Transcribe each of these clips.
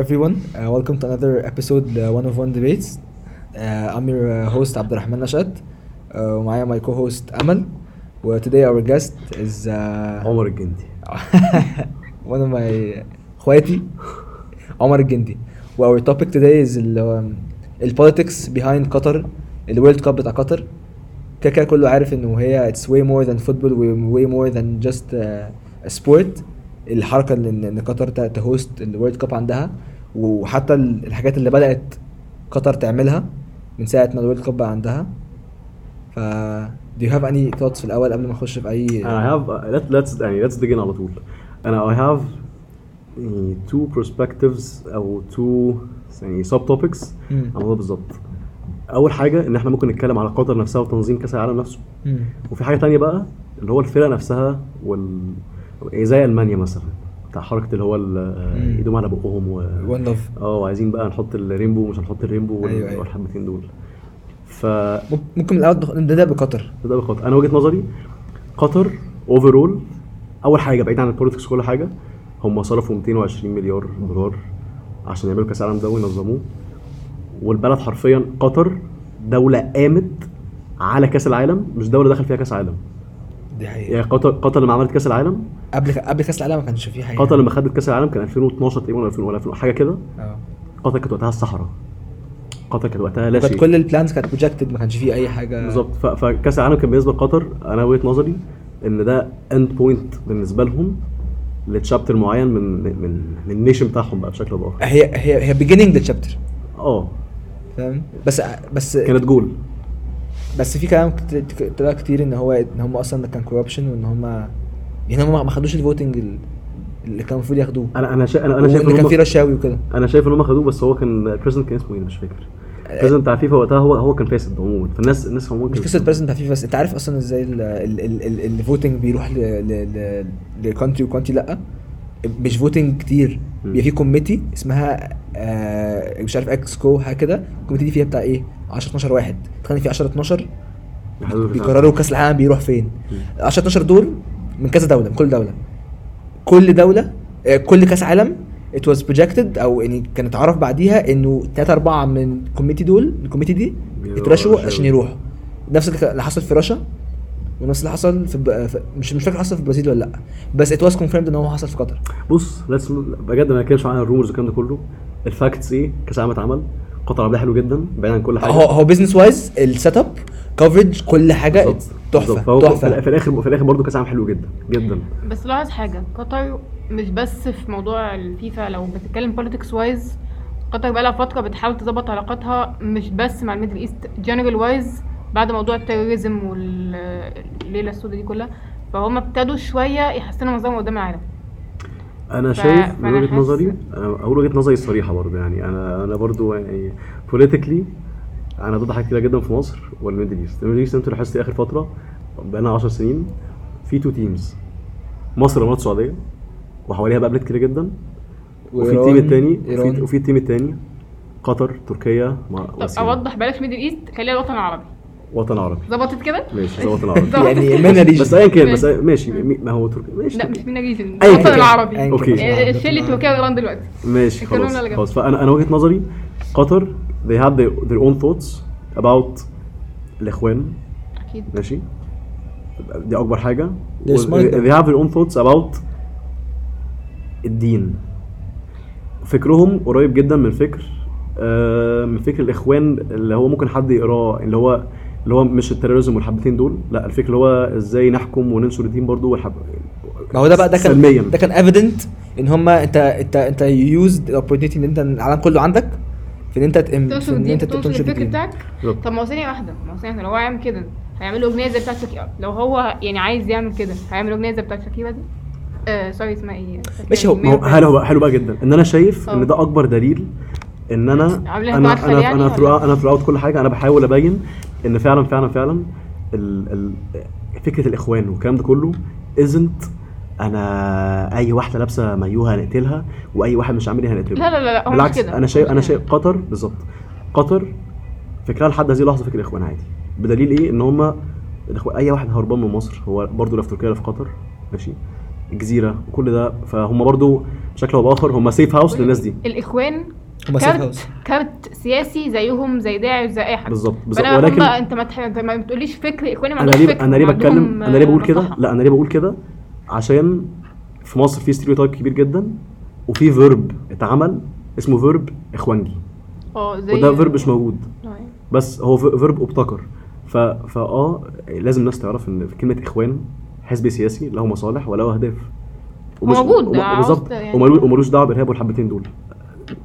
everyone. Uh, welcome to another episode, uh, One of One Debates. Uh, I'm your uh, host, Abdurrahman Nashat. Uh, ومعايا my co-host Amal. و today our guest is uh, عمر الجندي one of my اخواتي عمر الجندي. و our topic today is ال um, ال politics behind قطر ال World Cup بتاع قطر. كده كده كله عارف انه هي it's way more than football way more than just uh, a sport. الحركه ان ان قطر تهوست الورلد كاب عندها وحتى ال- الحاجات اللي بدأت قطر تعملها من ساعة ما الورلد كاب بقى عندها. ف do you have any thoughts في الأول قبل ما نخش في اي أنا have let, let's يعني let's begin على طول. أنا I have يعني two perspectives أو two يعني sub topics. على الموضوع بالظبط. أول حاجة إن إحنا ممكن نتكلم على قطر نفسها وتنظيم كأس العالم نفسه. مم. وفي حاجة تانية بقى اللي هو الفرق نفسها وال زي ألمانيا مثلا. بتاع حركة اللي هو ايدهم على بقهم و آه وعايزين بقى نحط ال rainbow مش هنحط ال rainbow أيوة، أيوة. والحبتين دول. ف مم- ممكن من الأول نبدا بقطر. ده خاطر أنا وجهة نظري قطر overall أول حاجة بعيد عن ال politics كل حاجة هم صرفوا 220 مليار دولار عشان يعملوا كأس العالم ده وينظموه. والبلد حرفيا قطر دولة قامت على كأس العالم مش دولة دخل فيها كأس عالم دي حقيقة. يعني قطر قطر لما عملت كأس العالم؟ قبل قبل كأس العالم ما كانش فيه حاجة. قطر لما خدت كأس العالم كان 2012 تقريبا ولا 2000 ولا 2000 حاجة كده. آه. قطر كانت وقتها الصحراء قطر كانت وقتها لا كانت شيء. كل ال plans كانت projected ما كانش فيه أي حاجة. بالظبط. فكأس العالم كان بالنسبة لقطر أنا وجهة نظري إن ده end point بالنسبة لهم ل chapter معين من من من ال nation بتاعهم بقى بشكل بآخر. هي هي هي beginning the chapter. آه. فاهم؟ بس بس كانت جول بس في كلام طلع كتير إن هو إن هم أصلا كان corruption وإن هم يعني هم ما خدوش ال voting ال- اللي كان المفروض ياخدوه. أنا أنا شا... أنا أنا شايف إن كان في رشاوي وكده. أنا شايف إن هم خدوه بس هو كان ال president كان اسمه إيه؟ مش فاكر. ال president بتاع فيفا وقتها هو هو كان فاسد عموما. فالناس الناس هم مش قصة president فيفا بس أنت عارف أصلا إزاي ال voting بيروح ل country و country لأ؟ مش voting كتير. بيبقى في committee اسمها آه مش عارف ex co حاجة كده. ال committee دي فيها بتاع إيه؟ 10 12 واحد. تخيل في 10 12 بيقرروا كأس العالم بيروح فين. 10 12 دول من كذا دولة من كل دولة. كل دولة آه، كل كأس عالم it was projected أو يعني كان اتعرف بعديها إنه 3 4 من ال committee دول ال committee دي اترشوا. عشان يروحوا. نفس اللي حصل في روسيا. ونفس اللي حصل في, ب... في مش مش فاكر حصل في البرازيل ولا لأ. بس it was confirmed إن هو حصل في قطر. بص let's بجد ما نتكلمش عن ال rumors والكلام ده كله. ال facts إيه؟ كأس العالم اتعمل. قطر عملها حلو جدا بعيد عن كل حاجة. هو هو business wise ال set up كفرج كل حاجة. تحفة تحفة. في الآخر في الآخر برضه كأس العالم حلو جدا جدا. بس لاحظ حاجة قطر مش بس في موضوع الفيفا لو بتتكلم politics wise قطر بقالها فترة بتحاول تظبط علاقاتها مش بس مع ال Middle East. general wise بعد موضوع ال terrorism والليلة السوداء دي كلها فهم ابتدوا شوية يحسنوا نظامهم قدام العالم. أنا ف- شايف من وجهة نظري أنا أقول وجهة نظري الصريحة برضه يعني. أنا أنا برضه يعني politically أنا ضد حاجات كتيرة جدا في مصر وال Middle East. ال Middle East أنتوا لاحظتوا آخر فترة؟ بقالنا 10 سنين في two teams مصر ومناطق السعودية وحواليها بقى بلاد كتير جدا. وفي ال team التاني. وفي, ال team التاني قطر تركيا مع طب. أوضح بلاش Middle East خليها الوطن العربي. وطن عربي. ظبطت كده؟ ماشي وطن عربي يعني كده؟ من بس ايا كان بس ماشي. ما هو تركيا ماشي لا مش MENA region. الوطن. العربي. إيه، شيل تركيا وايران دلوقتي. ماشي خلاص. خلاص. فأنا أنا وجهة نظري قطر they have their, their own thoughts about الإخوان. أكيد. ماشي. دي أكبر حاجة. They have their own thoughts about الدين. فكرهم قريب جدا من فكر آه، من فكر الإخوان اللي هو ممكن حد يقراه اللي هو اللي هو مش ال terrorism والحبتين دول لا الفكر اللي هو إزاي نحكم وننشر الدين برضو والحب ما هو ده بقى ده كان سلميا. ده كان evident إن هم أنت أنت أنت used ال opportunity إن أنت العالم كله عندك في إن أنت في إن الدين أنت تنشر الفكر الدين بتاعك. بالظبط. طب ما هو ثانية واحدة ما هو ثانية واحدة لو هو هيعمل كده هيعمل له أغنية زي بتاعت شاكيرا. لو هو يعني عايز يعمل كده هيعمل أغنية زي بتاعت شاكيرا دي؟ آه سوري اسمها إيه؟ ماشي، هو- حلو بقى حلو بقى جدا. إن أنا شايف إن آه. ده أكبر دليل إن أنا أنا أنا يعني أنا أنا throughout كل حاجة أنا بحاول أبين إن فعلا فعلا فعلا ال ال فكرة الإخوان والكلام ده كله isn't أنا أي واحدة لابسة مايوها هنقتلها وأي واحد مش عامل إيه هنقتله. لا لا لا هو مش بالعكس كده. أنا شايف أنا مش شايف. قطر بالظبط. قطر فكرها لحد هذه اللحظة فكر إخوان عادي. بدليل إيه؟ إن هم أي واحد هربان من مصر هو برضه لا في تركيا ولا في قطر ماشي. الجزيره وكل ده فهم برضو بشكل أو بآخر هم safe house للناس دي. الإخوان كارت كارت سياسي زيهم زي داعش زي أي حد. بالظبط بالظبط. ولكن ولكن أنت ما تح... انت ما بتقوليش فكر إخواني ما أنا ليه فكر أنا ليه بتكلم أنا ليه بقول كده. لا أنا ليه بقول كده؟ عشان في مصر في stereotype كبير جدا وفي verb اتعمل اسمه verb إخوانجي. آه زي وده verb مش موجود. آه. بس هو verb ابتكر. ف فاه لازم الناس تعرف إن في كلمة إخوان حزب سياسي له مصالح وله أهداف. موجود، وم- عاوز بالظبط. يعني- ومالوش دعوة بالارهاب والحبتين دول.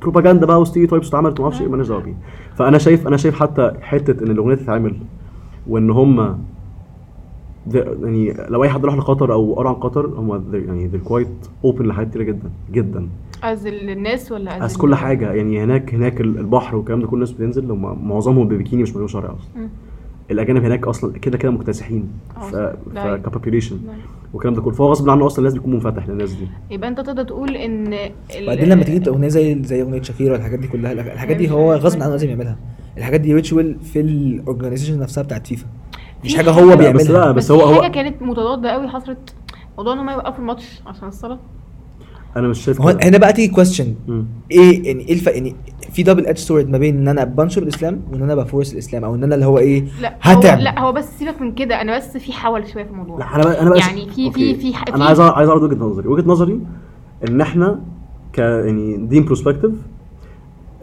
بروباجندا بقى و stereotypes اتعملت وما أعرفش إيه مالناش دعوة بيه. فأنا شايف أنا شايف حتى حتة إن الأغنية تتعمل وإن هم يعني لو أي حد راح لقطر أو قرأ عن قطر هم يعني they're quite open لحاجات كتيرة جدا جدا. as الناس ولا as كل حاجة يعني هناك هناك البحر والكلام ده كل الناس بتنزل هم معظمهم ببيكيني مش مليون شرعي أصلا. الأجانب هناك أصلا كده كده مكتسحين. آه ف صح. والكلام ده كله. فهو غصب عنه أصلا لازم يكون منفتح للناس دي. يبقى أنت تقدر تقول إن وبعدين لما تيجي أغنية زي زي أغنية شاكيرا والحاجات دي كلها الحاجات دي هو غصب عنه لازم يعملها. الحاجات دي ritual في ال organization نفسها بتاعت فيفا. مش حاجة حاجة- هو لا، بس بيعملها لا، بس, بس هو هو- حاجة كانت متضادة قوي حصلت موضوع إن هم يوقفوا الماتش عشان الصلاة. أنا مش شايف هو. هنا بقى تيجي question. إيه يعني إيه الفرق يعني في double edged sword ما بين إن أنا بنشر الإسلام وإن أنا ب force الإسلام أو إن أنا اللي هو إيه لا هو هتعمل؟ لا هو بس سيبك من كده. أنا بس في حول شوية في الموضوع. لا أنا بقى أنا بقى يعني في في في ح- أنا في- عايز عايز أعرض وجهة نظري. وجهة نظري إن إحنا ك يعني دين perspective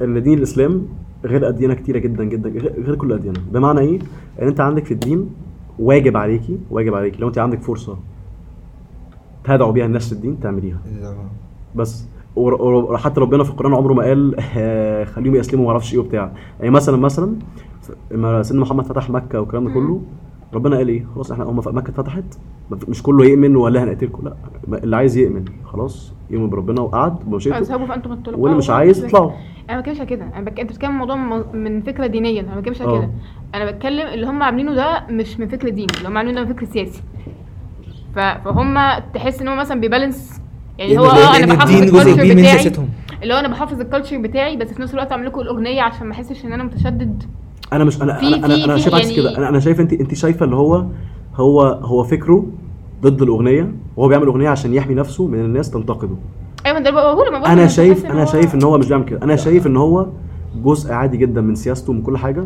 إن دين الإسلام غير أديانة كتيرة جدا جدا غير غير كل الاديان بمعنى إيه؟ إن أنت عندك في الدين واجب عليكي واجب عليكي. لو أنت عندك فرصة تدعو بيها الناس للدين تعمليها. بس. ور- ور- حتى ربنا في القرآن عمره ما قال آه، خليهم يسلموا ما أعرفش إيه وبتاع. يعني مثلا مثلا لما سيدنا محمد فتح مكة والكلام ده كله ربنا قال إيه؟ خلاص إحنا هم مكة اتفتحت. مش كله يؤمن ولا هنقتلكم لا. اللي عايز يؤمن. خلاص يؤمن بربنا وقعد بمشيئته أذهبوا فأنتم الطلقاء واللي مش عايز. يطلعوا. أنا ما بتكلمش على كده. أنا بك... أنت بتتكلم الموضوع من- فكرة دينيا أنا ما بتكلمش على آه. كده. أنا بتكلم اللي هم عاملينه ده مش من فكر ديني. اللي هم عاملينه ده من فكر سياسي. ف... فهم تحس إن هو مثلا بي balance يعني هو آه أنا بحافظ ال culture بتاعي. اللي هو أنا بحافظ ال culture بتاعي بس في نفس الوقت أعمل لكم الاغنيه عشان ما أحسش إن أنا متشدد. أنا مش أنا في- أنا أنا, في- أنا في شايف عكس يعني- كده. أنا أنا شايف أنت أنت شايفة اللي هو هو هو فكره ضد الأغنية وهو بيعمل أغنية عشان يحمي نفسه من الناس تنتقده. أيوه ده بقوله ما بقولش أنا شايف أنا شايف إن هو مش بيعمل كده. أنا شايف إن هو جزء عادي جدا من سياسته ومن كل حاجة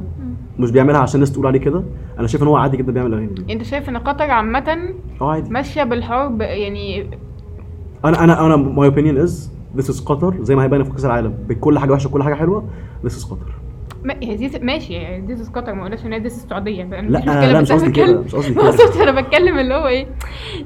مش بيعملها عشان الناس تقول عليه كده. أنا شايف إن هو عادي جدا بيعمل الاغاني دي أنت شايف إن قطر عامة آه عادي. ماشية بالحوار ب- يعني أنا أنا أنا my opinion is this is قطر زي ما هيبان في كأس العالم. بكل حاجة وحشة وكل حاجة حلوة this is قطر ما هي دي ماشي يعني دي قطر ما قلناش إن هي دي السعوديه أنا لا، لا، مش أنا قصدي كده، مش قصدي كده. أنا بتكلم اللي هو إيه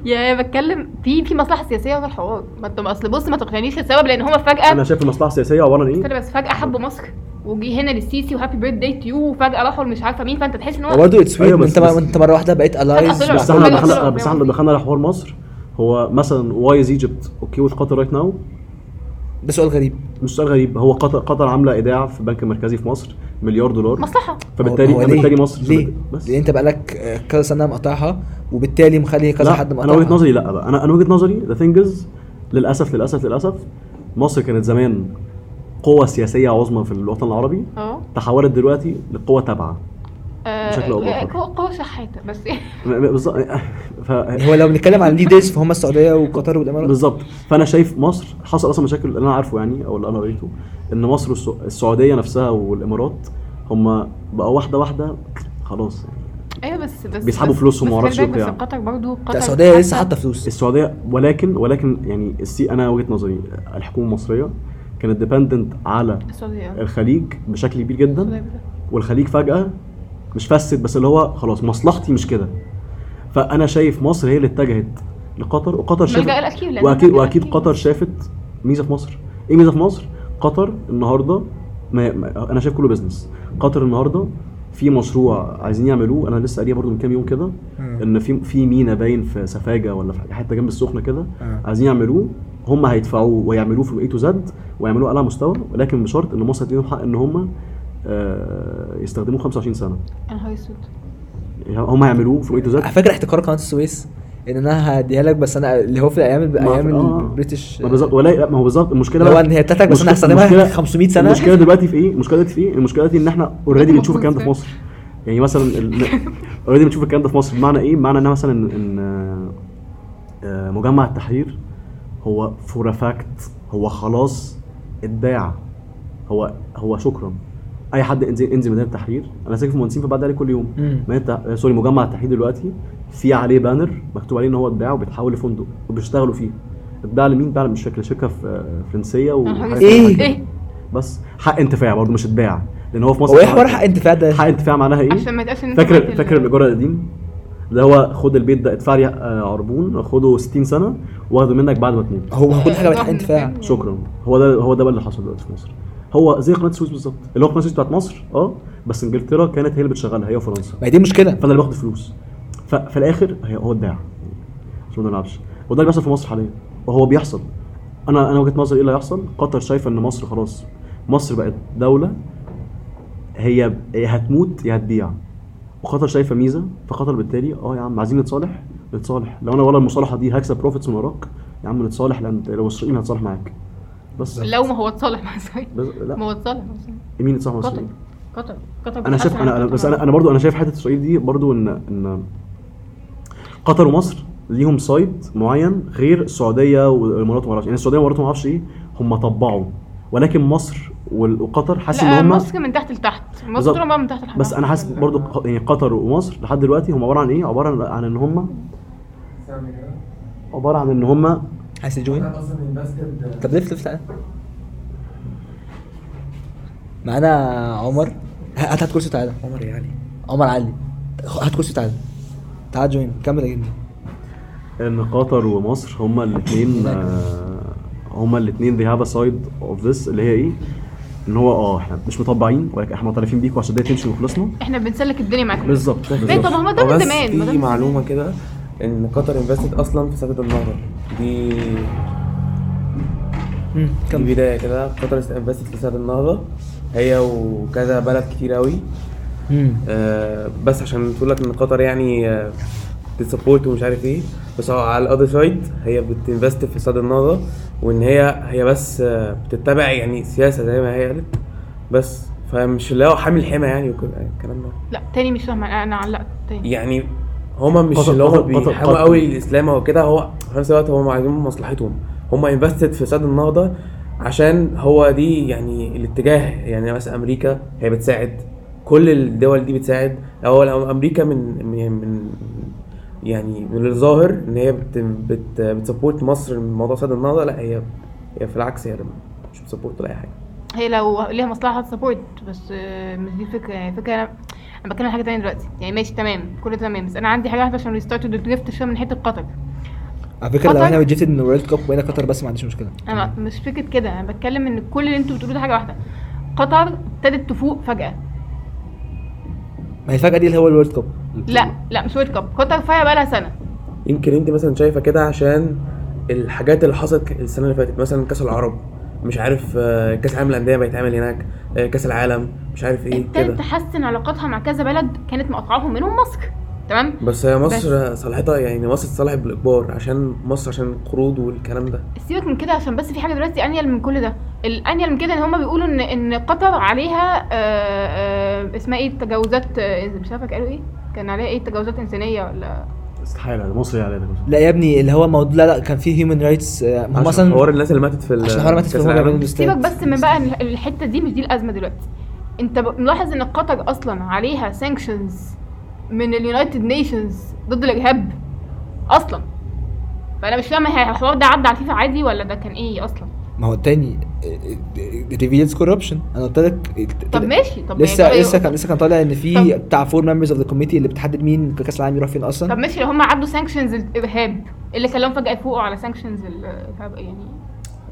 يا بتكلم في في مصلحة سياسية في الحوار. ما انت أصل بص ما تقنعنيش السبب لأن هما فجاه أنا شايف المصلحة السياسية عبارة عن إيه؟ بس فجأة حبوا مصر وجي هنا للسيسي و happy birthday to you وفجأة راحوا مش عارفة مين. فأنت تحس إن هو اتس بس- انت انت مره واحدة بقيت ال allies. بس إحنا بس. إحنا دخلنا لحوار مصر. هو مثلا why is Egypt okay with قطر right now ده سؤال غريب. مش سؤال غريب. هو قطر قطر عاملة إيداع في البنك المركزي في مصر مليار دولار. مصلحة. فبالتالي هو- فبالتالي ليه؟ مصر ليه؟ بس لأن أنت بقالك آه، كذا سنة مقطعها وبالتالي مخلي كذا حد أنا مقطعها وجهة نظري لا بقى. أنا أنا وجهة نظري the thing is للأسف للأسف للأسف مصر كانت زمان قوة سياسية عظمى في الوطن العربي آه. تحولت دلوقتي لقوة تابعة آه، بشكل أو بآخر. قوة شحاتة بس. بالظبط. ف... هو لو بنتكلم عن leaders فهم السعودية وقطر والإمارات. بالظبط. فأنا شايف مصر حصل أصلا مشاكل اللي أنا عارفه يعني أو اللي أنا قريته إن مصر والسع- السعودية نفسها والإمارات هم بقوا واحدة واحدة خلاص. أيوه بس بس بيسحبوا بس- فلوسهم إيه بالك وبتاع. بس قطر برضه قطر السعودية لسه حاطة فلوس. السعودية ولكن ولكن يعني السي أنا وجهة نظري الحكومة المصرية كانت dependent على السعودية. الخليج بشكل كبير جدا. والخليج فجأة مش فسد بس اللي هو خلاص مصلحتي مش كده. فأنا شايف مصر هي اللي اتجهت لقطر وقطر شافت لأن وأكيد وأكيد. قطر شافت ميزة في مصر. إيه ميزة في مصر؟ قطر النهارده ما ما أنا شايف كله business قطر النهارده في مشروع عايزين يعملوه. أنا لسه قاريه برضو من كام يوم كده. إن في في مينا باين في سفاجة ولا في حتة جنب السخنة كده. عايزين يعملوه. هم هيدفعوه ويعملوه في A to Z ويعملوه على مستوى ولكن بشرط إن مصر هتديهم حق إن هم آه، يستخدموه 25 سنة. اسود يعني هم هيعملوه في A to Z على فكرة احتكار قناة السويس إن أنا هديها لك بس أنا اللي هو في الأيام ما- أيام آه. ال British ما بالظبط. ولا لا ما هو بالظبط. المشكلة اللي هو بقى إن هي بتاعتك بس أنا المشكلة- هستخدمها المشكلة- 500 سنة. المشكلة دلوقتي في إيه؟ المشكلة دلوقتي في إيه؟ المشكلة دلوقتي إن إحنا already بنشوف الكلام ده في مصر. يعني مثلا already بنشوف الكلام ده في مصر. بمعنى إيه؟ بمعنى ان مثلا ان آه، مجمع التحرير هو for fact هو خلاص اتباع. هو هو شكرا. أي حد انزل انزل ميدان التحرير أنا ساكن في المهندسين فبعد عليه كل يوم. ميدان التح- sorry مجمع التحرير دلوقتي في عليه banner مكتوب عليه إن هو اتباع وبيتحول لفندق وبيشتغلوا فيه اتباع لمين؟ اتباع مش فاكر شركة في فرنسية؟ كده. إيه بس حق انتفاع برضه مش اتباع لأن هو في مصر هو إيه حوار حق انتفاع ده؟ حق انتفاع معناها إيه؟ عشان ما إن بعت فاكر فاكر الإيجار القديم اللي هو خد البيت ده ادفع لي آه، عربون خده 60 سنة واخده منك بعد ما تموت هو كل حاجة بقت حق ضخم انتفاع؟ شكرا هو ده هو ده بقى اللي حصل دلوقتي في مصر هو زي قناة السويس بالظبط. اللي هو قناة السويس بتاعت مصر آه بس إنجلترا كانت هي اللي بتشغلها هي وفرنسا. ما هي دي مشكلة. فأنا اللي باخد فلوس ففي الآخر هي هو اتباع عشان ما نلعبش. وده اللي بيحصل في مصر حاليا. وهو بيحصل. أنا أنا وجهة نظري إيه اللي هيحصل؟ قطر شايفة إن مصر خلاص مصر بقت دولة هي يا هتموت يا هتبيع. وقطر شايفة ميزة فقطر بالتالي آه يا عم عايزين نتصالح؟ نتصالح. لو أنا ورا المصالحة دي هكسب بروفيتس من وراك يا عم نتصالح لأن لو اسرائيل هتصالح معاك. بس لو ما هو اتصالح مع اسرائيل بس ما لا هو اتصالح مع إسرائيل. مين يتصالح مع اسرائيل قطر. قطر. أنا شايف أنا بس. أنا أنا برضو أنا شايف حتة اسرائيل دي برضو ان إن قطر ومصر ليهم سايد معين غير السعودية والإمارات وما أعرفش. يعني السعودية والإمارات ما أعرفش إيه هم طبعوا. ولكن مصر وقطر حاسس لا إن هم مصر من تحت لتحت. مصر. طول من تحت لتحت. بس أنا حاسس برضو يعني قطر ومصر لحد دلوقتي هم عبارة عن إيه؟ عبارة عن إن هم عبارة عن إن هم عايز تجوين؟ طب لف لف تعالى معانا عمر. هات هات كرسي تعالى عمر يا علي عمر علي هات كرسي تعالى تعال جوين. كمل يا جدي. إن قطر ومصر هما الاثنين هما الاثنين they have a side of this اللي هي إيه؟ إن هو آه إحنا مش مطبعين ولكن إحنا معترفين بيكم عشان ده تمشي وخلصنا إحنا بنسلك الدنيا معاكم. بالظبط إيه طب ما هو ده من زمان في معلومة كده إن قطر invested أصلا في سد النهضه دي دي بداية كده. قطر invested في سد النهضه هي وكذا بلد كتير قوي. آه بس عشان تقول لك إن قطر يعني آه بت support ومش عارف إيه. بس هو على ال other side هي بت invest في سد النهضه وإن هي هي بس آه بتتبع يعني سياسة زي ما هي قالت. بس فمش اللي هو حامل حمى يعني وكده يعني الكلام ده. لا تاني مش فاهمة. أنا علقت تاني. يعني هما مش اللي هما قطر. قوي الإسلام أو كده هو في نفس الوقت هما عايزين مصلحتهم. هما invested في سد النهضة عشان هو دي يعني الاتجاه. يعني مثلا أمريكا هي بتساعد كل الدول دي بتساعد. أو لو أمريكا من من من يعني من الظاهر إن هي بت بت بت support مصر من موضوع سد النهضة لا هي هي في العكس هي مش بت support ولا أي حاجة. هي لو ليها مصلحة هت support بس مش دي الفكرة. يعني الفكرة أنا بتكلم عن حاجة تانية دلوقتي. يعني ماشي تمام. كله تمام. بس أنا عندي حاجة واحدة عشان we started drift شوية من حتة قطر. على فكرة لو قطر- إحنا rejected من ال World Cup وبقينا قطر بس ما عنديش مشكلة. أنا مش فكرة كده. أنا بتكلم إن كل اللي أنتوا بتقولوه ده حاجة واحدة. قطر ابتدت تفوق فجأة. ما هي الفجأة دي اللي هو ال World Cup لا لا مش World Cup قطر فيها بقى لها سنة. يمكن أنت مثلا شايفة كده عشان الحاجات اللي حصلت السنة اللي فاتت. مثلا كأس العرب. مش عارف آه، كأس العالم للأندية بيتعمل هناك آه، كأس العالم. مش عارف إيه ابتدت كده. تحسن علاقاتها مع كذا بلد كانت مقاطعاهم منهم مصر. تمام؟ بس هي مصر صالحتها يعني مصر تصالح بالإجبار عشان مصر عشان القروض والكلام ده. سيبك من كده عشان بس في حاجة دلوقتي أنيل من كل ده. الأنيل من كده إن هم بيقولوا إن إن قطر عليها آه آه اسمها إيه؟ تجاوزات آه، مش عارفة قالوا إيه؟ كان عليها إيه؟ تجاوزات إنسانية ولا؟ استحالة ده مصري علينا لا يا ابني اللي هو موضوع لا لا كان في human rights هم أصلا حوار الناس اللي ماتت في عشان حوار ماتت في سيبك بس من بقى الحتة دي مش دي الأزمة دلوقتي. انت ب- ملاحظ ان قطر أصلا عليها sanctions من ال United Nations ضد الإرهاب أصلا؟ فأنا مش فاهمة هي الحوار ده عدى على الفيفا عادي ولا ده كان إيه أصلا؟ ما هو التاني reveals corruption أنا قلت لك طب ماشي طب لسه يعني- لسه كان لسه كان طالع إن في طب- بتاع four members of the committee اللي بتحدد مين كأس العالم يروح فين طب أصلا ماشي لو هم عدوا sanctions الإرهاب اللي خلاهم فجأة يفوقوا على sanctions الإرهاب يعني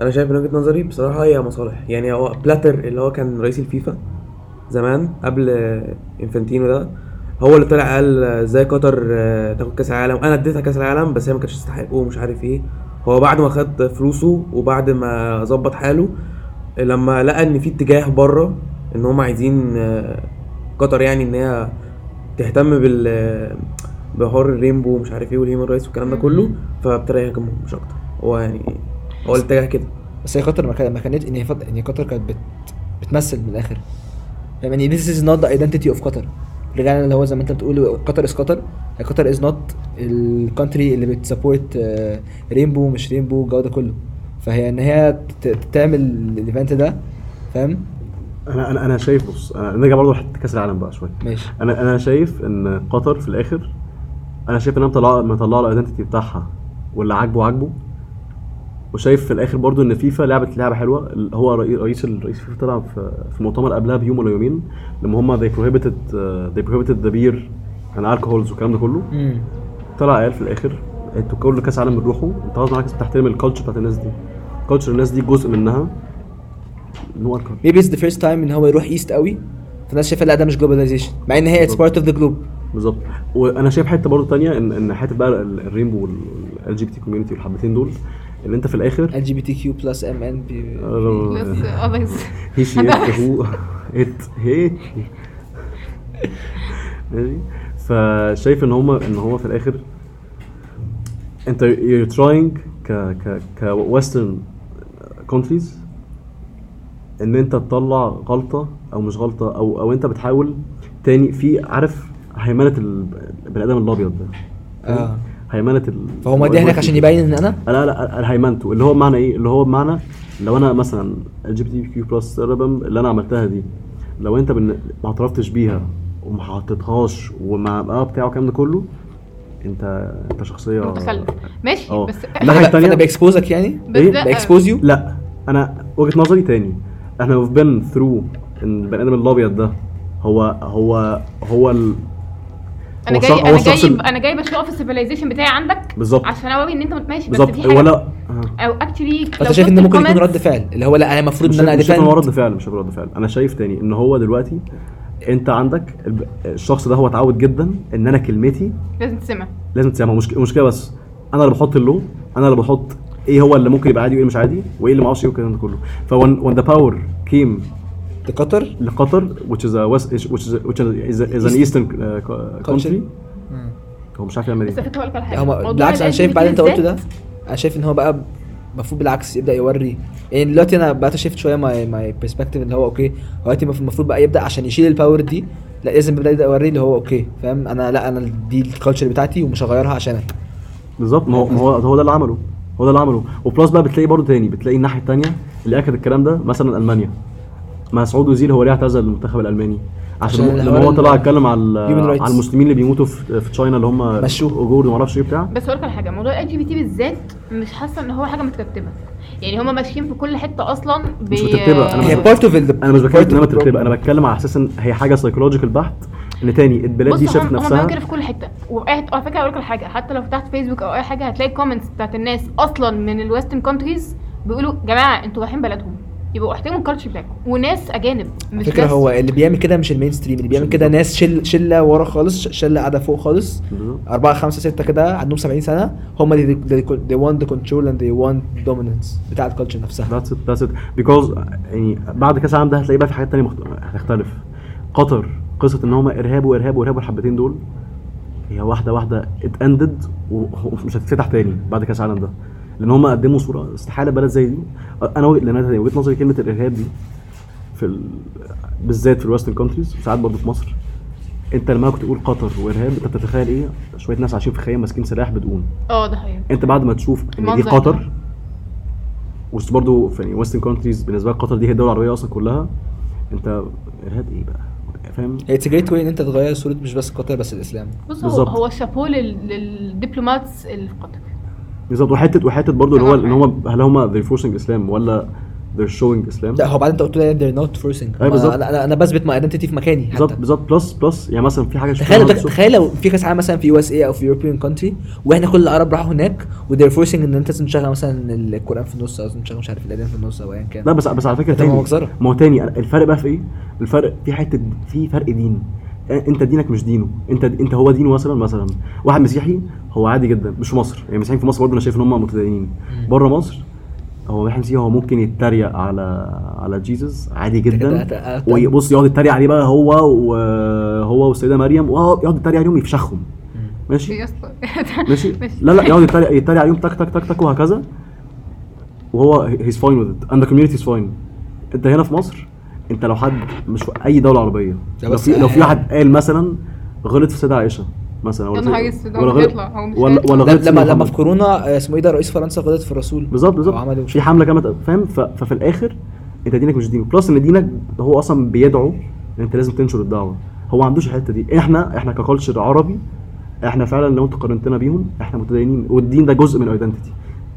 أنا شايف من وجهة نظري بصراحة هي مصالح. يعني هو بلاتر اللي هو كان رئيس الفيفا زمان قبل إنفانتينو ده هو اللي طلع قال إزاي قطر آه، تاخد كأس العالم. أنا اديتها كأس العالم بس هي ما كانتش تستحقه ومش عارف إيه. هو بعد ما خد فلوسه وبعد ما ظبط حاله لما لقى إن في اتجاه بره إن هم عايزين آه، قطر يعني إن هي تهتم بال بحوار ال rainbow ومش عارف إيه وال human rights والكلام ده كله فابتدى يهاجمهم مش أكتر. هو يعني هو الاتجاه كده. بس هي قطر ما كان- ما كانت إن هي. إن قطر كانت بت... بتمثل من الآخر. يعني this is not the identity of قطر رجعنا اللي هو زي ما انت بتقول قطر is قطر قطر is not ال country اللي بت support rainbow مش rainbow الجو ده كله. فهي إن هي تعمل ال event ده فاهم؟ أنا أنا أنا شايف بص أنا نرجع برضه لحتة كأس العالم بقى شوية. ماشي. أنا أنا شايف إن قطر في الآخر أنا شايف إنها مطلعة مطلعة ال identity بتاعها واللي عاجبه عاجبه. وشايف في الآخر برضو إن فيفا لعبت لعبة حلوة. هو رئي- رئيس رئيس فيفا طلع في مؤتمر قبلها بيوم ولا يومين لما هم they prohibited uh, they prohibited the beer and alcohols والكلام ده كله. طلع قال في الآخر أنتوا كل كأس عالم بتروحوا أنت غصب عنك بتحترم ال culture بتاعت الناس دي. culture الناس دي جزء منها. not the whole maybe it's the first time إن هو يروح east قوي فالناس شايفة لا ده مش globalization مع إن هي it's part of the globe بالظبط. وأنا شايف حتة برضو تانية ان إن حتة بقى ال- ال rainbow وال LGBT community والحبتين دول. ان انت في الآخر؟ ال جي بي تي كيو بلس ام ان بي هي شي هو ات هي ماشي. فشايف ان هما ان هو في الآخر انت you're trying ك ك ك western countries ان انت تطلع غلطة أو مش غلطة أو أو انت بتحاول تاني في عارف هيمنة ال- البني آدم الأبيض ده؟ آه. هيمنة ال فهو مودي هناك عشان يبين إن أنا؟ لا لا الهيمنته اللي هو بمعنى إيه؟ اللي هو بمعنى لو أنا مثلا ال جي بي تي كيو بلس اللي أنا عملتها دي لو أنت بن... ما اعترفتش بيها وما حطيتهاش وما آه بتاعه الكلام ده كله انت أنت شخصية متخلف. ماشي آه. بس الناحية فانا التانية- فأنا ب expose ك يعني؟ بس إيه؟ لا. ب expose you لا. أنا وجهة نظري تاني. إحنا been through إن البني آدم الأبيض ده هو هو هو ال... أنا جاي أنا جاي أنا جاي بشوف ال civilization بتاعي عندك بالظبط. عشان اوري إن أنت ماشي بس بالظبط. في حاجة ولا آه. أو actually فانت شايف إن ممكن يكون رد فعل اللي هو لا أنا المفروض إن أنا مش شايف رد فعل مش شايف رد فعل. أنا شايف تاني إن هو دلوقتي أنت عندك الشخص ده هو اتعود جدا إن أنا كلمتي لازم تسمع. لازم تسمع. مش مشكله بس. أنا اللي بحط ال law أنا اللي بحط إيه هو اللي ممكن يبقى عادي وإيه اللي مش عادي وإيه اللي ما أعرفش إيه والكلام ده كله. ف when the power came لقطر لقطر which is a west which is which is, is an eastern uh, co- country. هو مش عارف يعمل بس إيه فكره أقول لك على حاجة. بالعكس أنا شايف بعد أنت قلته ده أنا شايف إن هو بقى المفروض بالعكس يبدأ يوري. يعني دلوقتي أنا بقيت شايف شوية my my perspective اللي هو okay دلوقتي المفروض بقى يبدأ عشان يشيل ال power دي لا لازم يبدأ يبدأ يوري اللي هو okay فاهم؟ أنا لا أنا دي ال culture بتاعتي ومش هغيرها عشانك بالظبط ما هو ما هو هو ده اللي عمله هو ده اللي عمله. و plus بقى بتلاقي برضه تاني بتلاقي الناحية التانية اللي اكد الكلام ده مثلا ألمانيا. مسعود أوزيل هو ليه اعتزل المنتخب الألماني؟ عشان عشان لما هو طلع اتكلم على. على المسلمين اللي بيموتوا في في China اللي هم. إيغور وما أعرفش إيه بتاع. بس هقول لك على حاجة موضوع LGBT بالذات مش حاسة إن هو حاجة مترتبة. يعني هما ماشيين في كل حتة أصلا ب... مش مترتبة، أنا هي مش- بارت اوف أنا مش بتكلم انها مترتبة. أنا بتكلم على أساس إن هي حاجة psychological بحت. إن تاني البلاد دي شافت هم هم نفسها. بيعملوا كده في كل حتة. why على فكرة أقول لك على حاجة حتى لو فتحت فيسبوك أو أي حاجة هتلاقي comments بتاعت الناس أصلا من ال western countries بيقولوا جماعة أنتوا رايحين بلدهم. يبقوا احترموا ال culture بتاعكم وناس أجانب مش الفكرة بس هو اللي بيعمل كده مش ال mainstream اللي بيعمل كده ناس شل شلة ورا خالص شلة قاعدة فوق خالص. أربعة خمسة ستة كده عندهم 70 سنة هم اللي they, they want the control and they want dominance بتاع ال culture نفسها. that's it that's it because يعني بعد كأس العالم ده هتلاقي بقى في حاجات تانية مخت... هتختلف. قطر قصة إن هم ارهاب وارهاب وارهاب والحبتين دول هي واحدة واحدة it ended ومش هتتفتح تاني بعد كأس العالم ده. لأن هم قدموا صورة استحالة بلد زي دي. أنا أنا وجهة نظري كلمة الإرهاب دي في ال... بالذات في ال western countries وساعات برضه في مصر أنت لما كنت تقول قطر وإرهاب أنت بتتخيل إيه؟ شوية ناس عايشين في خيام ماسكين سلاح بدقون آه ده حقيقي. أنت بعد ما تشوف إن دي قطر ده. وسط برضه في يعني western countries بالنسبة لك قطر دي هي الدولة العربية أصلا كلها أنت إرهاب إيه بقى؟ فاهم؟ it's great way إن أنت تغير صورة مش بس قطر بس الإسلام. بص هو بالظبط. هو شابوه لل- لل diplomats اللي في قطر. بالظبط وحته وحتة برضه اللي هو. ان هم هل هم they're forcing اسلام ولا they're showing اسلام لا هو بعد انت قلت لي they're not forcing أيوة بالظبط. أنا أنا بثبت my identity في مكاني بالظبط بالظبط plus plus يعني مثلا في حاجة تخيل. تخيل لو في كاس عالم مثلا في USA أو في European country وإحنا كل العرب راحوا هناك و they're forcing إن أنت لازم تشغل مثلا القرآن في النص أو لازم تشغل مش عارف الاذان في النص أو ايا كان لا بس بس على فكرة تاني. ما هو تاني الفرق بقى في إيه؟ الفرق في حتة في فرق دين انت دينك مش دينه. انت انت هو دينه مثلا مثلا. واحد مسيحي هو عادي جدا مش في مصر. يعني المسيحيين في مصر برضه أنا شايف إن هم متدينين. بره مصر هو واحد مسيحي هو ممكن يتريق على على جيسس عادي جدا. ويبص يقعد يتريق عليه بقى هو وهو والسيدة مريم ويقعد يتريق عليهم يفشخهم. ماشي؟ ماشي؟ ماشي. لا لا يقعد يتريق يتريق عليهم تك تك تك تك وهكذا. وهو he's fine with it and the community is fine انت هنا في مصر انت لو حد مش في اي دولة عربية لو في لو في. واحد قال مثلا غلط في سيدة عائشة مثلا ولا مش غلط ولا. ولا غلط لما لما. في كورونا آه، اسمه إيه ده رئيس فرنسا غلط في الرسول. بالظبط بالظبط. وعملوا في حملة كانت فاهم؟ ففي الآخر أنت دينك مش دينك plus إن دينك هو أصلا بيدعو إن أنت لازم تنشر الدعوة. هو ما عندوش الحتة دي. إحنا إحنا ك culture عربي إحنا فعلا لو انت قارنتنا بيهم إحنا متدينين. والدين ده جزء من ال identity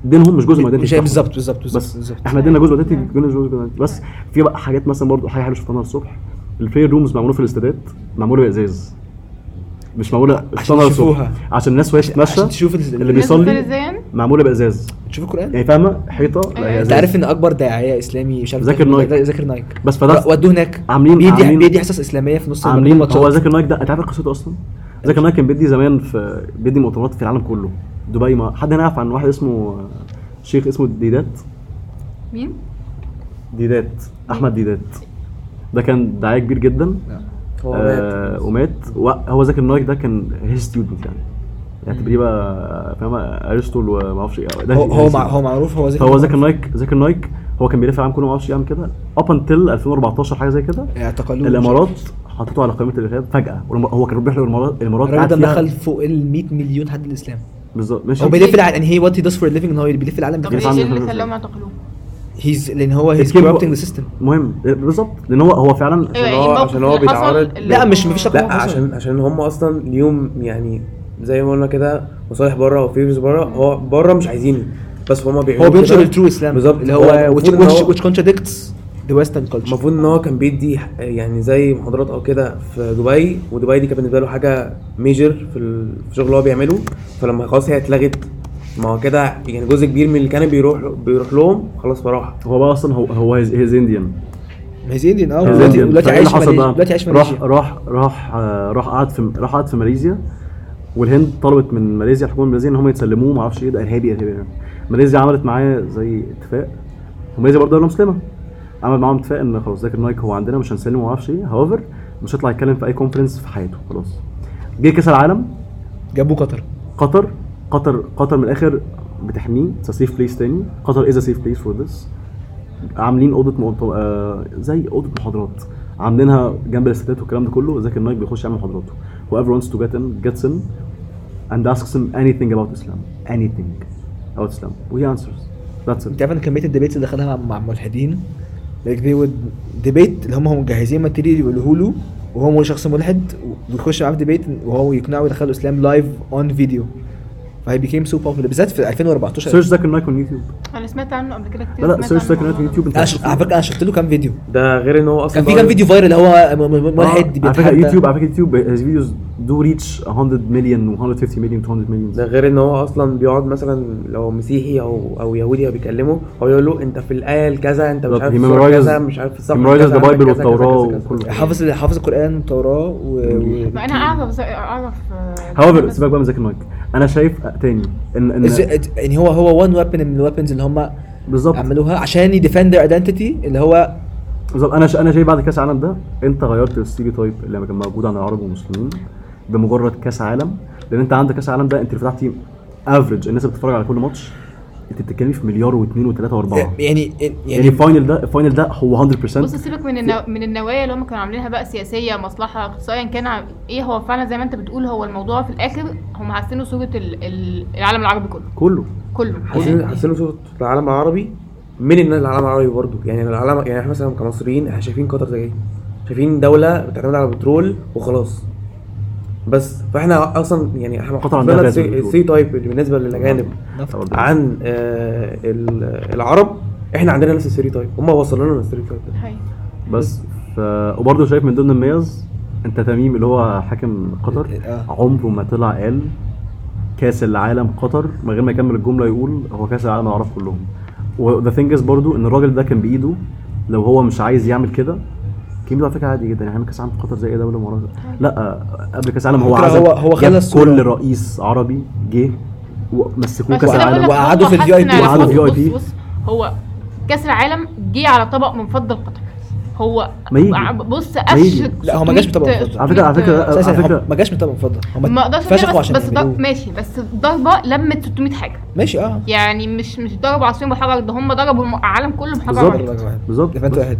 دينهم مش جزء من مش بالظبط بالظبط بالظبط بس بالظبط إحنا ديننا جزء من ال identity جزء من بس في بقى حاجات مثلا برضو حاجة حلوة شفتها الصبح ال pray rooms معمولة في الاستادات معمولة بإزاز مش معمولة شفتها تشوفوها. عشان الناس وهي عشان تتمشى تشوف ال- اللي بيصلي؟ معمولة بإزاز تشوف القرآن يعني فاهمة حيطة أيوة. أنت عارف إن أكبر داعية إسلامي مش عارف ذاكر نايك. ذاكر نايك بس فده ودوه هناك عاملين- بيدي عاملين- بيدي حصص إسلامية في نص عاملين. هو ذاكر نايك ده أنت عارف قصته أصلا؟ ذاكر نايك كان بيدي زمان في بيدي مؤتمرات في العالم كله. دبي ما حد هنا يعرف عن واحد اسمه شيخ اسمه ديدات. مين؟ ديدات أحمد ديدات. ده كان داعيه كبير جدا. هو آه مات. ومات. هو ذاكر نايك ده كان his student يعني. يعني تقريبا بقى فاهم أرسطو وما أعرفش إيه. ده هو هو, مع. هو معروف هو ذاكر فهو ذاكر نايك ذاكر نايك. هو كان بيلف العالم كله ما أعرفش يعمل كده. up until 2014 حاجة زي كده. اعتقلوه. الإمارات حطيته على قائمة الإرهاب فجأة. هو كان بيروح الامارات الامارات الراجل ده مدخل فوق ال 100 مليون حد الإسلام. بالظبط. ماشي. هو بيلف العالم يعني هي what he does for living إن هو بيلف العالم طب إيه اللي خلاهم يعتقلوه؟ he's لأن هو هيز corrupting ذا سيستم مهم. بالظبط. لأن هو هو فعلا أيوه يعني هو- عشان هو حصل بيتعرض- اللي لا، هو- مش- مفيش لا. عشان عشان هم أصلا ليهم يعني زي ما قلنا كده مصالح بره و favors بره هو بره مش عايزينه بس هم بيعملوا هو بينشر كده. ال true اسلام بالظبط. اللي هو هو- which contradicts the western culture. المفروض إن هو كان بيدي يعني زي محاضرات أو كده في دبي ودبي دي كانت بالنسبة له حاجة major في ال- في الشغل اللي هو بيعمله. فلما خلاص هي اتلغت ما هو كده يعني جزء كبير من اللي كان بيروح بيروح لهم خلاص فراح هو بقى أصلا هو هو هيز انديان هيز انديان آه دلوقتي عايش؟ دلوقتي عايش راح راح راح آه، راح قعد في راح قعد في ماليزيا. والهند طلبت من ماليزيا الحكومة الماليزيه إن هم يتسلموه ما أعرفش إيه ده إرهابي إرهابي. ارهابي ماليزيا عملت معاه زي اتفاق. وماليزيا برضه دوله مسلمة. عمل معاهم اتفاق إن خلاص ذاكر نايك هو عندنا مش هنسلمه ما أعرفش إيه. however مش هيطلع يتكلم في أي conference في حياته خلاص. جه كأس العالم. جابوه قطر. قطر قطر قطر من الآخر بتحميه. Safe place تاني. قطر is safe place for this عاملين أوضة مؤتم- آه زي أوضة محاضرات. عاملينها جنب الاستادات والكلام ده كله. ذاكر نايك بيخش يعمل محاضراته. Whoever wants to get in gets in and asks him anything about Islam. Anything about Islam. و he answers. That's it. انت عارف إن كمية ال debates اللي دخلها مع مع ملحدين like they would debate اللي هم هم مجهزين material يقولوه له وهو شخص ملحد ويخش معاه في debate وهو يقنعه يدخله اسلام live on video فهي became so popular بالذات في 2014 search ذاكر نايك on يوتيوب أنا سمعت عنه قبل كده كتير لا لا search ذاكر عنه. نايك on يوتيوب أنت على فكرة أنا شفت له كام فيديو ده غير إن هو أصلا كان في كام فيديو viral اللي هو ملحد على فكرة. يوتيوب على فكرة يوتيوب his videos do reach 100 million و 150 million 200 million ده غير إن هو أصلا بيقعد مثلا لو مسيحي أو أو يهودي أو بيكلمه هو يقول له أنت في الآية الكذا أنت مش. عارف كذا مش عارف كذا، كذا، والتوراة كذا، كذا. وكله. حافظ حافظ القرآن والتوراه و... أنا اعرف اعرف however بس- سيبك بقى من ذاكر نايك أنا شايف تاني ان ان يعني هو هو one weapon من ال weapons اللي هم بالظبط عملوها عشان ي defend identity اللي هو بالظبط أنا. أنا شايف بعد كأس العالم ده أنت غيرت ال stereotype اللي كان موجود عن العرب والمسلمين بمجرد كاس عالم. لأن أنت عندك كاس العالم ده أنت فتحتي average الناس اللي بتتفرج على كل ماتش أنت بتتكلمي في مليار واثنين وثلاثة وأربعة. يعني يعني يعني ال final ده ال final ده هو 100% بص سيبك من النو... من النوايا اللي هم كانوا عاملينها بقى سياسية مصلحة اقتصاديا كان عم... إيه هو فعلا زي ما أنت بتقول هو الموضوع في الآخر هم حسنوا صوره ال... ال... العالم العربي كله. كله. كله. حسين حسين صوت العالم العربي. من الناس العالم العربي برضه؟ يعني العالم يعني إحنا مثلا كمصريين إحنا شايفين قطر زي إيه؟ شايفين دولة بتعتمد على البترول وخلاص. بس فاحنا أصلا يعني إحنا غاز بالبترول. ال stereotype بالنسبة للأجانب عن آه ال- العرب إحنا عندنا نفس ال stereotype هم وصلوا لنا ال stereotype ده حقيقي. بس ف... وبرضه شايف من ضمن الميز ان تميم اللي هو حاكم قطر آه. عمره ما طلع قال كاس العالم قطر من غير ما يكمل الجملة يقول هو كاس العالم العرب كلهم وذا ثينج از برضه إن الراجل ده كان بإيده لو هو مش عايز يعمل كده بيقول على فكرة عادي جدا. يعني كأس العالم في قطر زي أي دولة مرة لا قبل كأس العالم هو عزم. هو- هو الصورة. كل رئيس عربي جه ومسكوه كأس العالم. وقعدوا في ال VIP حسن على- وقعدوا في VIP. بص بص هو كأس العالم جه على طبق من فضة هو ما يجي. ع- بص. قش لا، هو ما جاش بطبق مفضل. على فكرة- على لا، على هو ما جاش من طبق من فضة هم ما أقدرش فشخوا أقول عشان بس بس ضرب. ماشي بس الضربه لمت 600 حاجة. ماشي آه. يعني مش مش ضربوا عصفورين بحجر ده هم ضربوا الم- العالم كله بحجر بالظبط. واحد بالظبط. event واحد.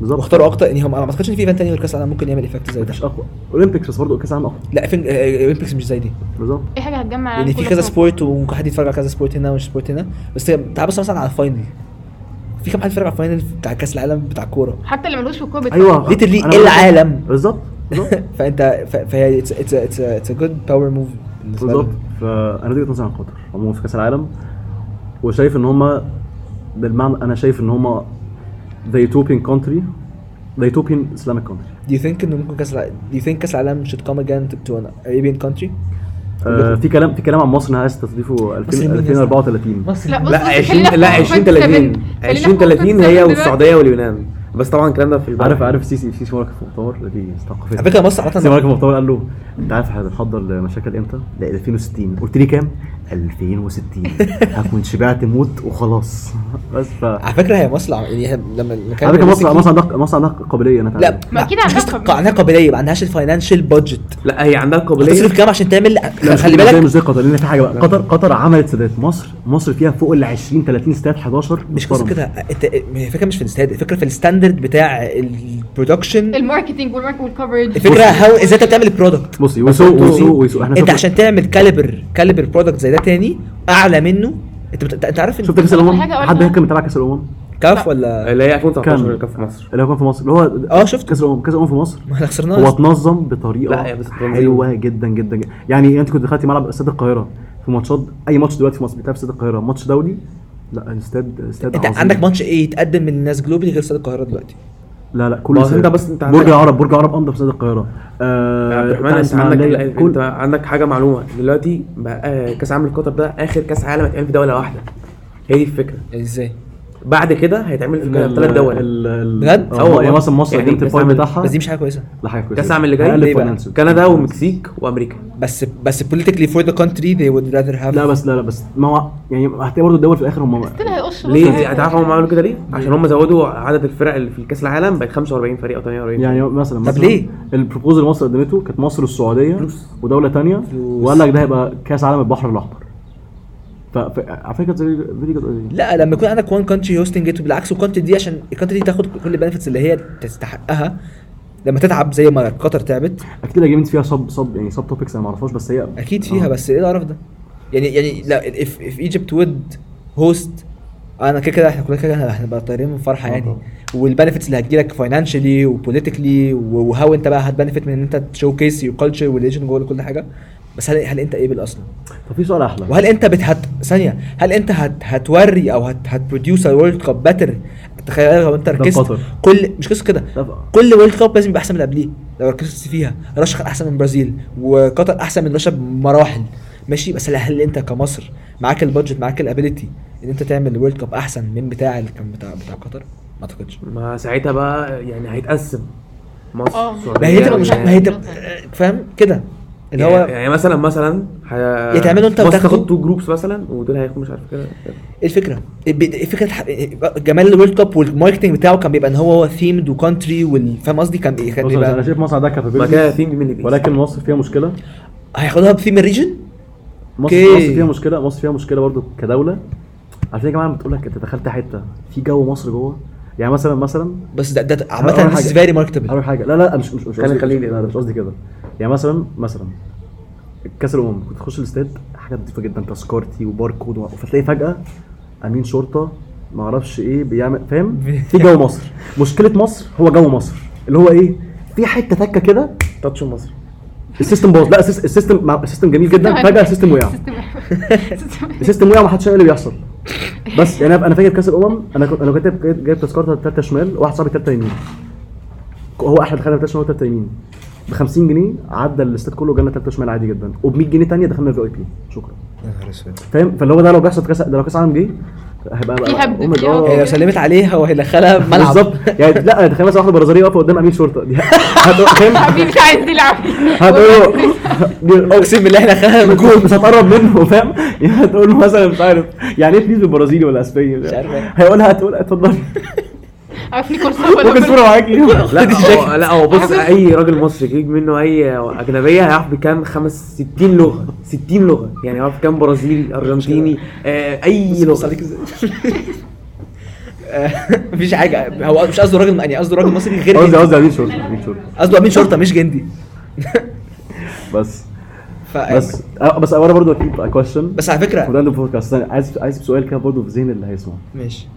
بالظبط. واختاروا أكتر يعني هم ما اعتقدش إن في event تاني غير كأس العالم ممكن يعمل effect زي ده. مش أقوى. Olympics بس برضه كأس العالم أقوى. لا فين Olympics مش زي دي. بالظبط. اي حاجة هتجمع يعني في كذا سبورت وممكن حد يتفرج على كذا sport هنا ومش sport هنا بس تعال بص مثلا على ال final. في كام حد يتفرج على ال final بتاع كاس العالم بتاع الكوره حتى اللي ملوش في الكوره أيوه. لك- العالم. بالظبط بالظبط. فأنت فهي اتس اتس اتس اتس ا جود باور موف بالظبط. فأنا دي نظري عن قطر. عموما في كاس العالم وشايف إن هم بالمعنى أنا شايف إن هم the Ethiopian country the Ethiopian Islamic country. Do you think إنه ممكن كاس العالم Do you think كاس العالم should come again to, to an Arabian country؟ آه في كلام في كلام عن مصر إنها عايز تستضيفه 2000 مين يا اسطى؟ 2034 مصر لا لا بص 20 خلينا لا في 20 point 30 seven. خلينا 20 في point 30 هي والسعودية واليونان بس طبعا الكلام ده في البلد عارف عارف سيسي سيسي مره في مؤتمر دي ثقافيه على فكرة مصر سيسي عامه مره في مؤتمر قال له أنت عارف إحنا بنحضر لمشاكل إمتى؟ لا 2060 قلت لي كام؟ 2060 هكون شبعت موت وخلاص. بس ف على فكرة هي مصر يعني لما على فكرة مصر مصر عندها مصر عندها قابلية انها لا. ما أكيد عندها. عندها قابلية ما عندهاش الفاينانشال بادجت لا هي عندها قابلية. هتصرف كام عشان تعمل خلي بالك مش زي قطر لأن في حاجة بقى. قطر قطر عملت سادات مصر مصر فيها فوق ال 20 30 استاد 11 مش قصة محترم. كده. الفكرة مش في الاستاد الفكرة في ال standard بتاع البرودكشن الماركتنج والكفرج الفكرة how إزاي انت بتعمل ال product بصي ويسوق ويسوق ويسوق إحنا انت عشان تعمل caliber caliber product زي ده تاني أعلى منه. أنت بت... أنت عارف شفت كأس الأمم؟ حد كان متابع كأس الأمم؟ كاف ولا؟ اللي هي 2019 كان. اللي كان في مصر. اللي هو كان في مصر. اللي هو آه شفت. كأس الامم كأس الأمم في مصر. ما إحنا هو خسرناه اتنظم بطريقة. حلوة جدا جدا. جدا. يعني أنت كنت دخلتي ملعب استاد القاهرة في ماتشات أي ماتش دلوقتي في مصر بيتلعب في استاد القاهرة؟ ماتش دولي؟ لا الاستاد استاد أنت عظيم. عندك ماتش إيه يتقدم من الناس globally غير استاد القاهرة دلوقتي؟ لا لا كل استاد. انت بس انت برج العرب برج العرب أنضف استاد القاهرة. آه عبد الرحمن أنت عندك إسماعيلية، انت كل عندك حاجة معلومة. دلوقتي بقى آه، كأس عالم القطر ده آخر كأس عالم هيتعمل في دولة واحدة. هي دي الفكرة. إزاي؟ بعد كده هيتعمل في ثلاث دول بجد؟ آه يعني. مثلا مصر قدمت كأس البوينت بتاعها بس دي مش حاجة كويسة لا حاجة كويسة كأس العالم اللي جاي. كندا ومكسيك وأمريكا بس بس politically for the country they would rather have لا بس لا لا بس ما هو يعني هتلاقي برضه الدول في الآخر هم ليه؟ أنت عارف هم عملوا كده ليه؟ عشان هم زودوا عدد الفرق اللي في كأس العالم بقت 45 فريق أو 48 يعني مثلا طب مثلا ليه؟ ال proposal اللي مصر قدمته كانت مصر والسعوديه. ودولة تانية فلوس. وقال لك ده هيبقى كأس عالم البحر الأحمر على فكرة very good لا لما يكون عندك one country hosting it بالعكس وال country دي عشان ال country دي تاخد كل ال benefits اللي هي تستحقها. لما تتعب زي ما قطر تعبت. أكيد ال agreement فيها sub sub يعني sub topics أنا ما أعرفهاش بس هي أكيد فيها آه. بس إيه القرف ده؟ يعني يعني لا if if Egypt would host أنا كده كده إحنا كلنا كده هنبقى طايرين من فرحة آه يعني. وال benefits اللي هتجيلك financially و politically و how أنت بقى هت benefit من إن أنت تـ showcase your culture و religion جوه كل حاجة. بس هل هل انت able أصلا؟ طب في سؤال أحلى وهل انت بتهت ثانية هل انت هت... هتوري أو هت... هت produce ال World Cup better تخيل لو انت في ركزت. كل مش قصة كده. كل World Cup لازم يبقى أحسن من اللي قبليه. لو ركزت فيها روسيا كان أحسن من البرازيل وقطر أحسن من روسيا بمراحل. ماشي؟ بس هل- هل انت كمصر معاك ال budget معاك ال ability إن انت تعمل ال World Cup أحسن من بتاع اللي كان بتاع بتاع قطر؟ ما أعتقدش. ما ساعتها بقى يعني هيتقسم. مصر آه. السعودية، ما هي تبقى مش اليونان. ما هي تبقى فاهم؟ كده. اللي يعني, هو يعني مثلا مثلا ه... يا تعملوا أنت مصر وتاخدوا- تاخد two groups مثلا ودول هياخدوا مش عارف كده. إيه الفكرة؟ الب- فكره ح- جمال ال World Cup وال marketing بتاعه كان بيبقى إن هو هو themed و country فاهم قصدي؟ كان إيه؟ كان بص أنا بيبقى شايف مصر عندها اللي ولكن مصر فيها مشكلة. هياخدوها ب theme ال region مصر, أوكي. مصر فيها مشكلة مصر فيها مشكلة برضو كدولة. عارفين يا جماعة بتقول لك أنت دخلت حتة في جو مصر جوه. يعني مثلا مثلا بس ده, ده عامة حاجة. this very marketable اول حاجة. لا لا مش مش مش خليني- لا لا، مش قصدي كده. يعني مثلا مثلا كأس الأمم كنت تخش الاستاد حاجة نظيفه جدا تذكرتي وباركود فتلاقي فجأة أمين شرطة ما أعرفش إيه بيعمل فاهم؟ في جو مصر. مشكلة مصر هو جو مصر. اللي هو إيه؟ في حتة تكة كده touch مصر. ال system باظ. لا ال sys- ال system مع- ال system جميل جدا. فجأة ال system وقع. ال system وقع. ما حدش إيه اللي بيحصل. بس يعني أنا أنا فاكر كأس الأمم أنا كنت أنا كنت جايب تذكره ثالثه شمال واحد صاحبي ثالثه يمين. هو إحنا دخلنا ثالثه شمال وثالثه يمين. ب 50 جنيه عدى الاستاد كله جالنا ثالثه شمال عادي جدا. وب 100 جنيه ثانية دخلنا في VIP شكرا. فاهم؟ فاللي هو ده لو بيحصل كاس ده لو كأس عالم جه هيبقى. هبد. هي لو سلمت عليها وهيدخلها ملعب. بالظبط يعني لا تخيل مثلا واحدة برازيلية واقفة قدام أمين شرطة. دي حبيبي مش عايز تلعب. هتقول له أقسم بالله إحنا من جول مش هتقرب منه فاهم؟ يعني هتقول له مثلا مش عارف. يعني إيه بليز بالبرازيلي ولا اسباني مش عارف. هيقولها هتقول اتفضل عارف نيكول سابا ممكن صورة معاكي لا هو لا هو بص أي راجل مصري يجيب منه أي أجنبية هيعرف بكام خمس 60 لغة 60 لغة. يعني يعرف كام برازيلي أرجنتيني آه أي لغة. عليك إزاي. مفيش حاجة. هو مش قصده راجل يعني قصده راجل مصري غير قصدي. قصدي امين شرطة امين شرطة. قصده امين شرطة مش جندي. بس. بس آه، بس أنا برضه أكيد question بس على فكره وده عايز عايز سؤال كده برضه في ذهن اللي هيسمع ماشي.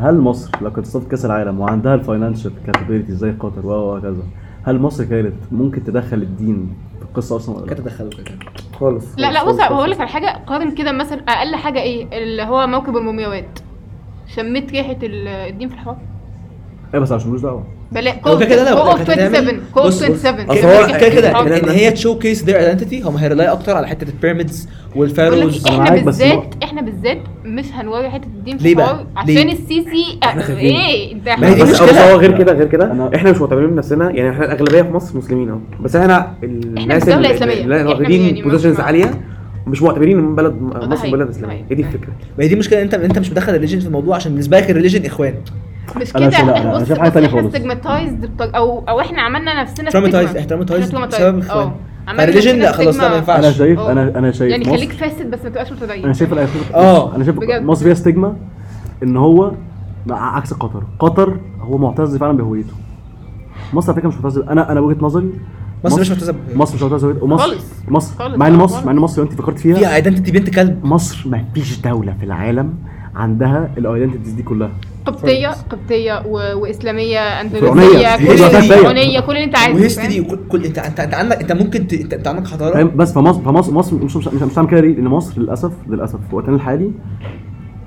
هل مصر لو كانت استضافت كأس العالم وعندها ال financial capability زي قطر و وهكذا هل مصر كانت ممكن تدخل الدين في القصة أصلا ولا كانت كده خالص لا لا بص هقول. لك على حاجة. قارن كده مثلا أقل حاجة إيه؟ اللي هو موكب المومياوات. شميت ريحة ال- الدين في الحوار؟ إيه بس عشان ملوش دعوة. بلا هو كده كوب كانت هتعمل- 27 كوب بص- بص. 27 أصل كده هو كده كده. إن هي تشو كيس ذير ايدنتيتي هم هيرلاي أكتر على حتة البيراميدز والفاروز إحنا معاك، بس بالذات إحنا بالذات مش هنوري حتة الدين في ليه بقى؟ الحوار؟ عشان السيسي. إيه إنت ما هي دي بس هو غير كده غير كده إحنا مش معتبرين نفسنا يعني إحنا الأغلبية في مصر مسلمين أهو بس إحنا الناس اللي- واخدين يعني بوزيشنز ما- عالية مش معتبرين إن بلد ده مصر. بلد إسلامية هي دي الفكرة ما هي دي مشكلة انت إنت مش مدخل ال religion في الموضوع عشان بالنسبة لك ال religion إخوان مش أنا كده إحنا شايف تانية إحنا خالص. أو أو إحنا عملنا نفسنا traumatized إحنا بسبب. عملنا فال religion لا خلاص لا ما. ينفعش أنا شايف. أنا أنا شايف يعني خليك فاسد بس ما تبقاش متدين أنا شايف الأخير آه. أنا شايف. مصر فيها stigma إن هو مع عكس قطر قطر هو معتز فعلا بهويته مصر على فكرة مش معتز أنا أنا وجهه نظري مصر مش بهويتها. مصر مش معتز ومصر خالص. مصر. مع إن مصر. مع إن مصر لو أنت فكرت فيها فيها identity بنت كلب مصر ما فيش دولة في العالم عندها ال identities دي كلها قبطية قبطية و... وإسلامية فرعونية. اندلسيه. فرعونيه كل اللي أنت عايزه و history كل انت انت أنت عندك أنت ممكن ت... أنت, انت عندك حضارة بس فمصر فمصر مصر مش مش مش, مش هعمل كده ليه؟ لأن مصر للاسف للأسف في وقتنا الحالي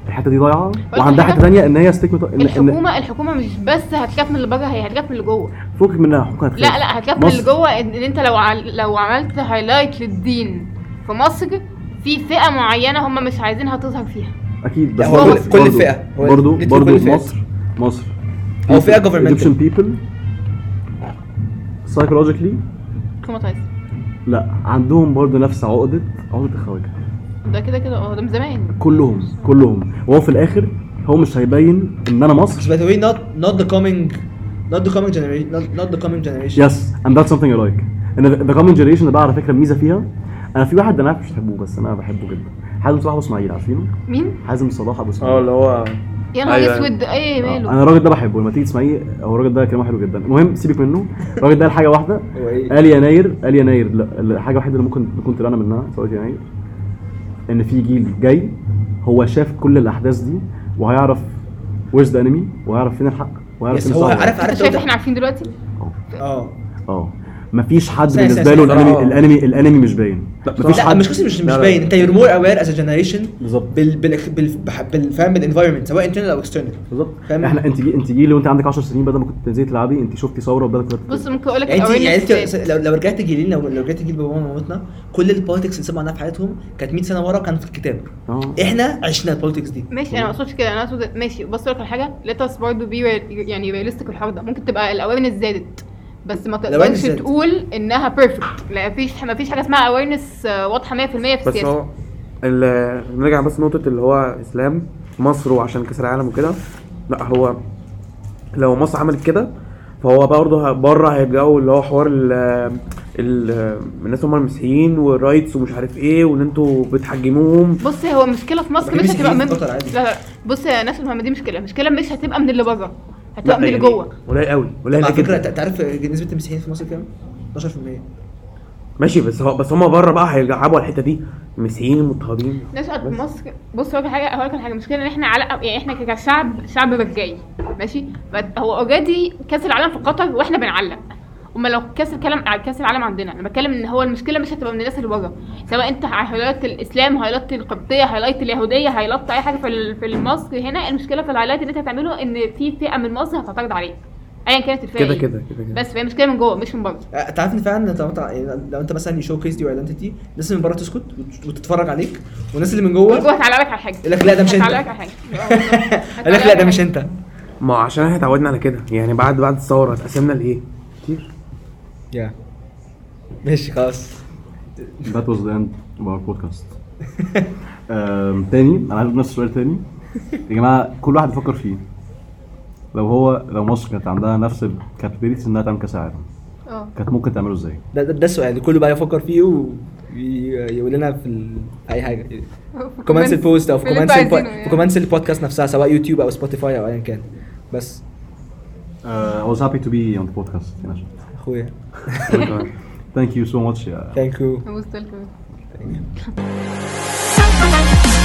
الحتة دي ضايعة وعندها؟ حتة ثانية إن هي stick ان إن الحكومة الحكومة مش بس هتخاف من اللي بره هي هتخاف من اللي جوه فوق منها حكومة لا لا هتخاف من اللي جوه ان إن أنت لو عل... لو عملت highlight للدين في مصر في فئة معينة هم مش عايزينها تظهر فيها أكيد بس هو برضو- كل- برضو- برضو كل فئة. مصر مصر. أو فئة governmental. Egyptian people. Psychologically traumatized لا عندهم برضو نفس عقدة عقدة الخواجة ده كده كده آه ده من زمان. كلهم كلهم. وهو في الآخر هو مش هيبين إن أنا مصر. By the way not not the coming not the coming generation not, not the coming generation. يس and that's something I like. ان the coming generation ده بقى على فكرة الميزه فيها. أنا في واحد أنا عارف مش بتحبوه بس أنا بحبه جدا. حازم صلاح أبو إسماعيل عارفينه مين؟ حازم صلاح أبو إسماعيل آه اللي هو يا نهار أيوة. أسود إيه آه، ماله؟ أنا الراجل ده بحبه لما تيجي تسمعيه هو الراجل ده كلامه حلو جدا المهم سيبك منه الراجل ده قال حاجة واحدة هو إيه؟ قال يناير قال يناير لا الحاجة الوحيدة اللي ممكن نكون طلعنا منها سواء يناير إن في جيل جاي هو شاف كل الأحداث دي وهيعرف where's the enemy وهيعرف فين الحق وهيعرف فين هو الصح. عارف عارف شايف إحنا عارفين دلوقتي؟ آه آه مفيش حد بالنسبة له. ال enemy آه. ال enemy ال enemy مش باين. مفيش لا حد. مش مش مش. باين. انت you're more aware as a generation بالظبط. بال بال بال بال- بال فاهم؟ بال environment سواء internal أو external. بالظبط. فاهم؟ إحنا انت جي انت جيلي وانت عندك 10 سنين بدل ما كنت تنزلي تلعبي انت شفتي ثورة وبدل كنت بص ممكن أقول لك يعني انت يعني لو لو رجعت جيلين لو لو رجعت جيل بابانا ومامتنا كل ال politics اللي سمعوا عنها في حياتهم كانت 100 سنة ورا وكانت في الكتاب. آه. إحنا عشنا ال politics دي. ماشي أنا ما أقصدش كده. أنا اقصد ماشي. بص لك على حاجة. let's برضه be يعني realistic الحوار ده. ممكن تبقى ال awareness زادت. بس ما تقدرش. تقول إنها perfect لا مفيش مفيش حاجة اسمها awareness واضحة 100% في بس السياسة. هو ال- نرجع بس نقطة اللي هو إسلام مصر وعشان كأس العالم وكده. لا هو لو مصر عملت كده فهو برضه بره هيرجعوا اللي هو حوار ال ال الناس هم المسيحيين والرايتس ومش عارف إيه وإن أنتوا بتحجموهم. بص هو المشكلة في مصر ما مش هتبقى من. لا لا بص يا ناس المهم دي مشكله المشكلة مش هتبقى من اللي بره. اللي يعني جوه. قليل قوي قليل على فكرة انت عارف نسبة المسيحيين في مصر كام؟ 12% ماشي بس هو بس هم بره بقى هيلعبوا على الحتة دي. المسيحيين المضطهدين نشأت بس. مصر بص هقول حاجة هقول حاجة المشكلة إن إحنا على يعني إحنا كشعب شعب رجالي ماشي؟ هو already كأس العالم في قطر وإحنا بنعلق. اما لو كأس الكلام على كأس العالم عندنا. أنا بتكلم إن هو المشكلة مش هتبقى من الناس اللي بره. سواء أنت highlight الإسلام highlight القبطية highlight اليهودية highlight أي حاجة في ال- في مصر هنا المشكلة في ال highlight اللي أنت هتعمله إن في فئة من مصر هتعترض عليك. ايا كانت الفئة كده إيه. كده كده كده. بس فهي مشكلة من جوه مش من بره. آه، أنت عارف إن فعلا لو انت لو أنت مثلا you showcase your identity الناس اللي من بره تسكت وت- وتتفرج عليك والناس اللي من من جوه جوه هتعلق لك على حاجة. يقول لك لا ده مش أنت. هتعلق لك على حاجة. قال لك لا ده مش أنت. ما عشان إحنا اتعودنا على كده. يعني بعد بعد الثورة اتقسمنا لإيه؟ كتير. يا ماشي خلاص That was the end of our podcast. um, تاني أنا عايز نفس السؤال تاني يا جماعة كل واحد يفكر فيه لو هو لو مصر كانت عندها نفس الكابابيلتيز إنها تعمل كأس عالم آه كانت ممكن تعمله إزاي؟ ده, ده, ده السؤال اللي كله بقى يفكر فيه ويقول لنا في, ال... في أي حاجة في comments ال post أو في comments الب... في يعني. comments البودكاست نفسها سواء يوتيوب أو سبوتيفاي أو ايا كان بس Uh, I was happy to be on the podcast. Thank you so much. Yeah. Thank you. Thank you.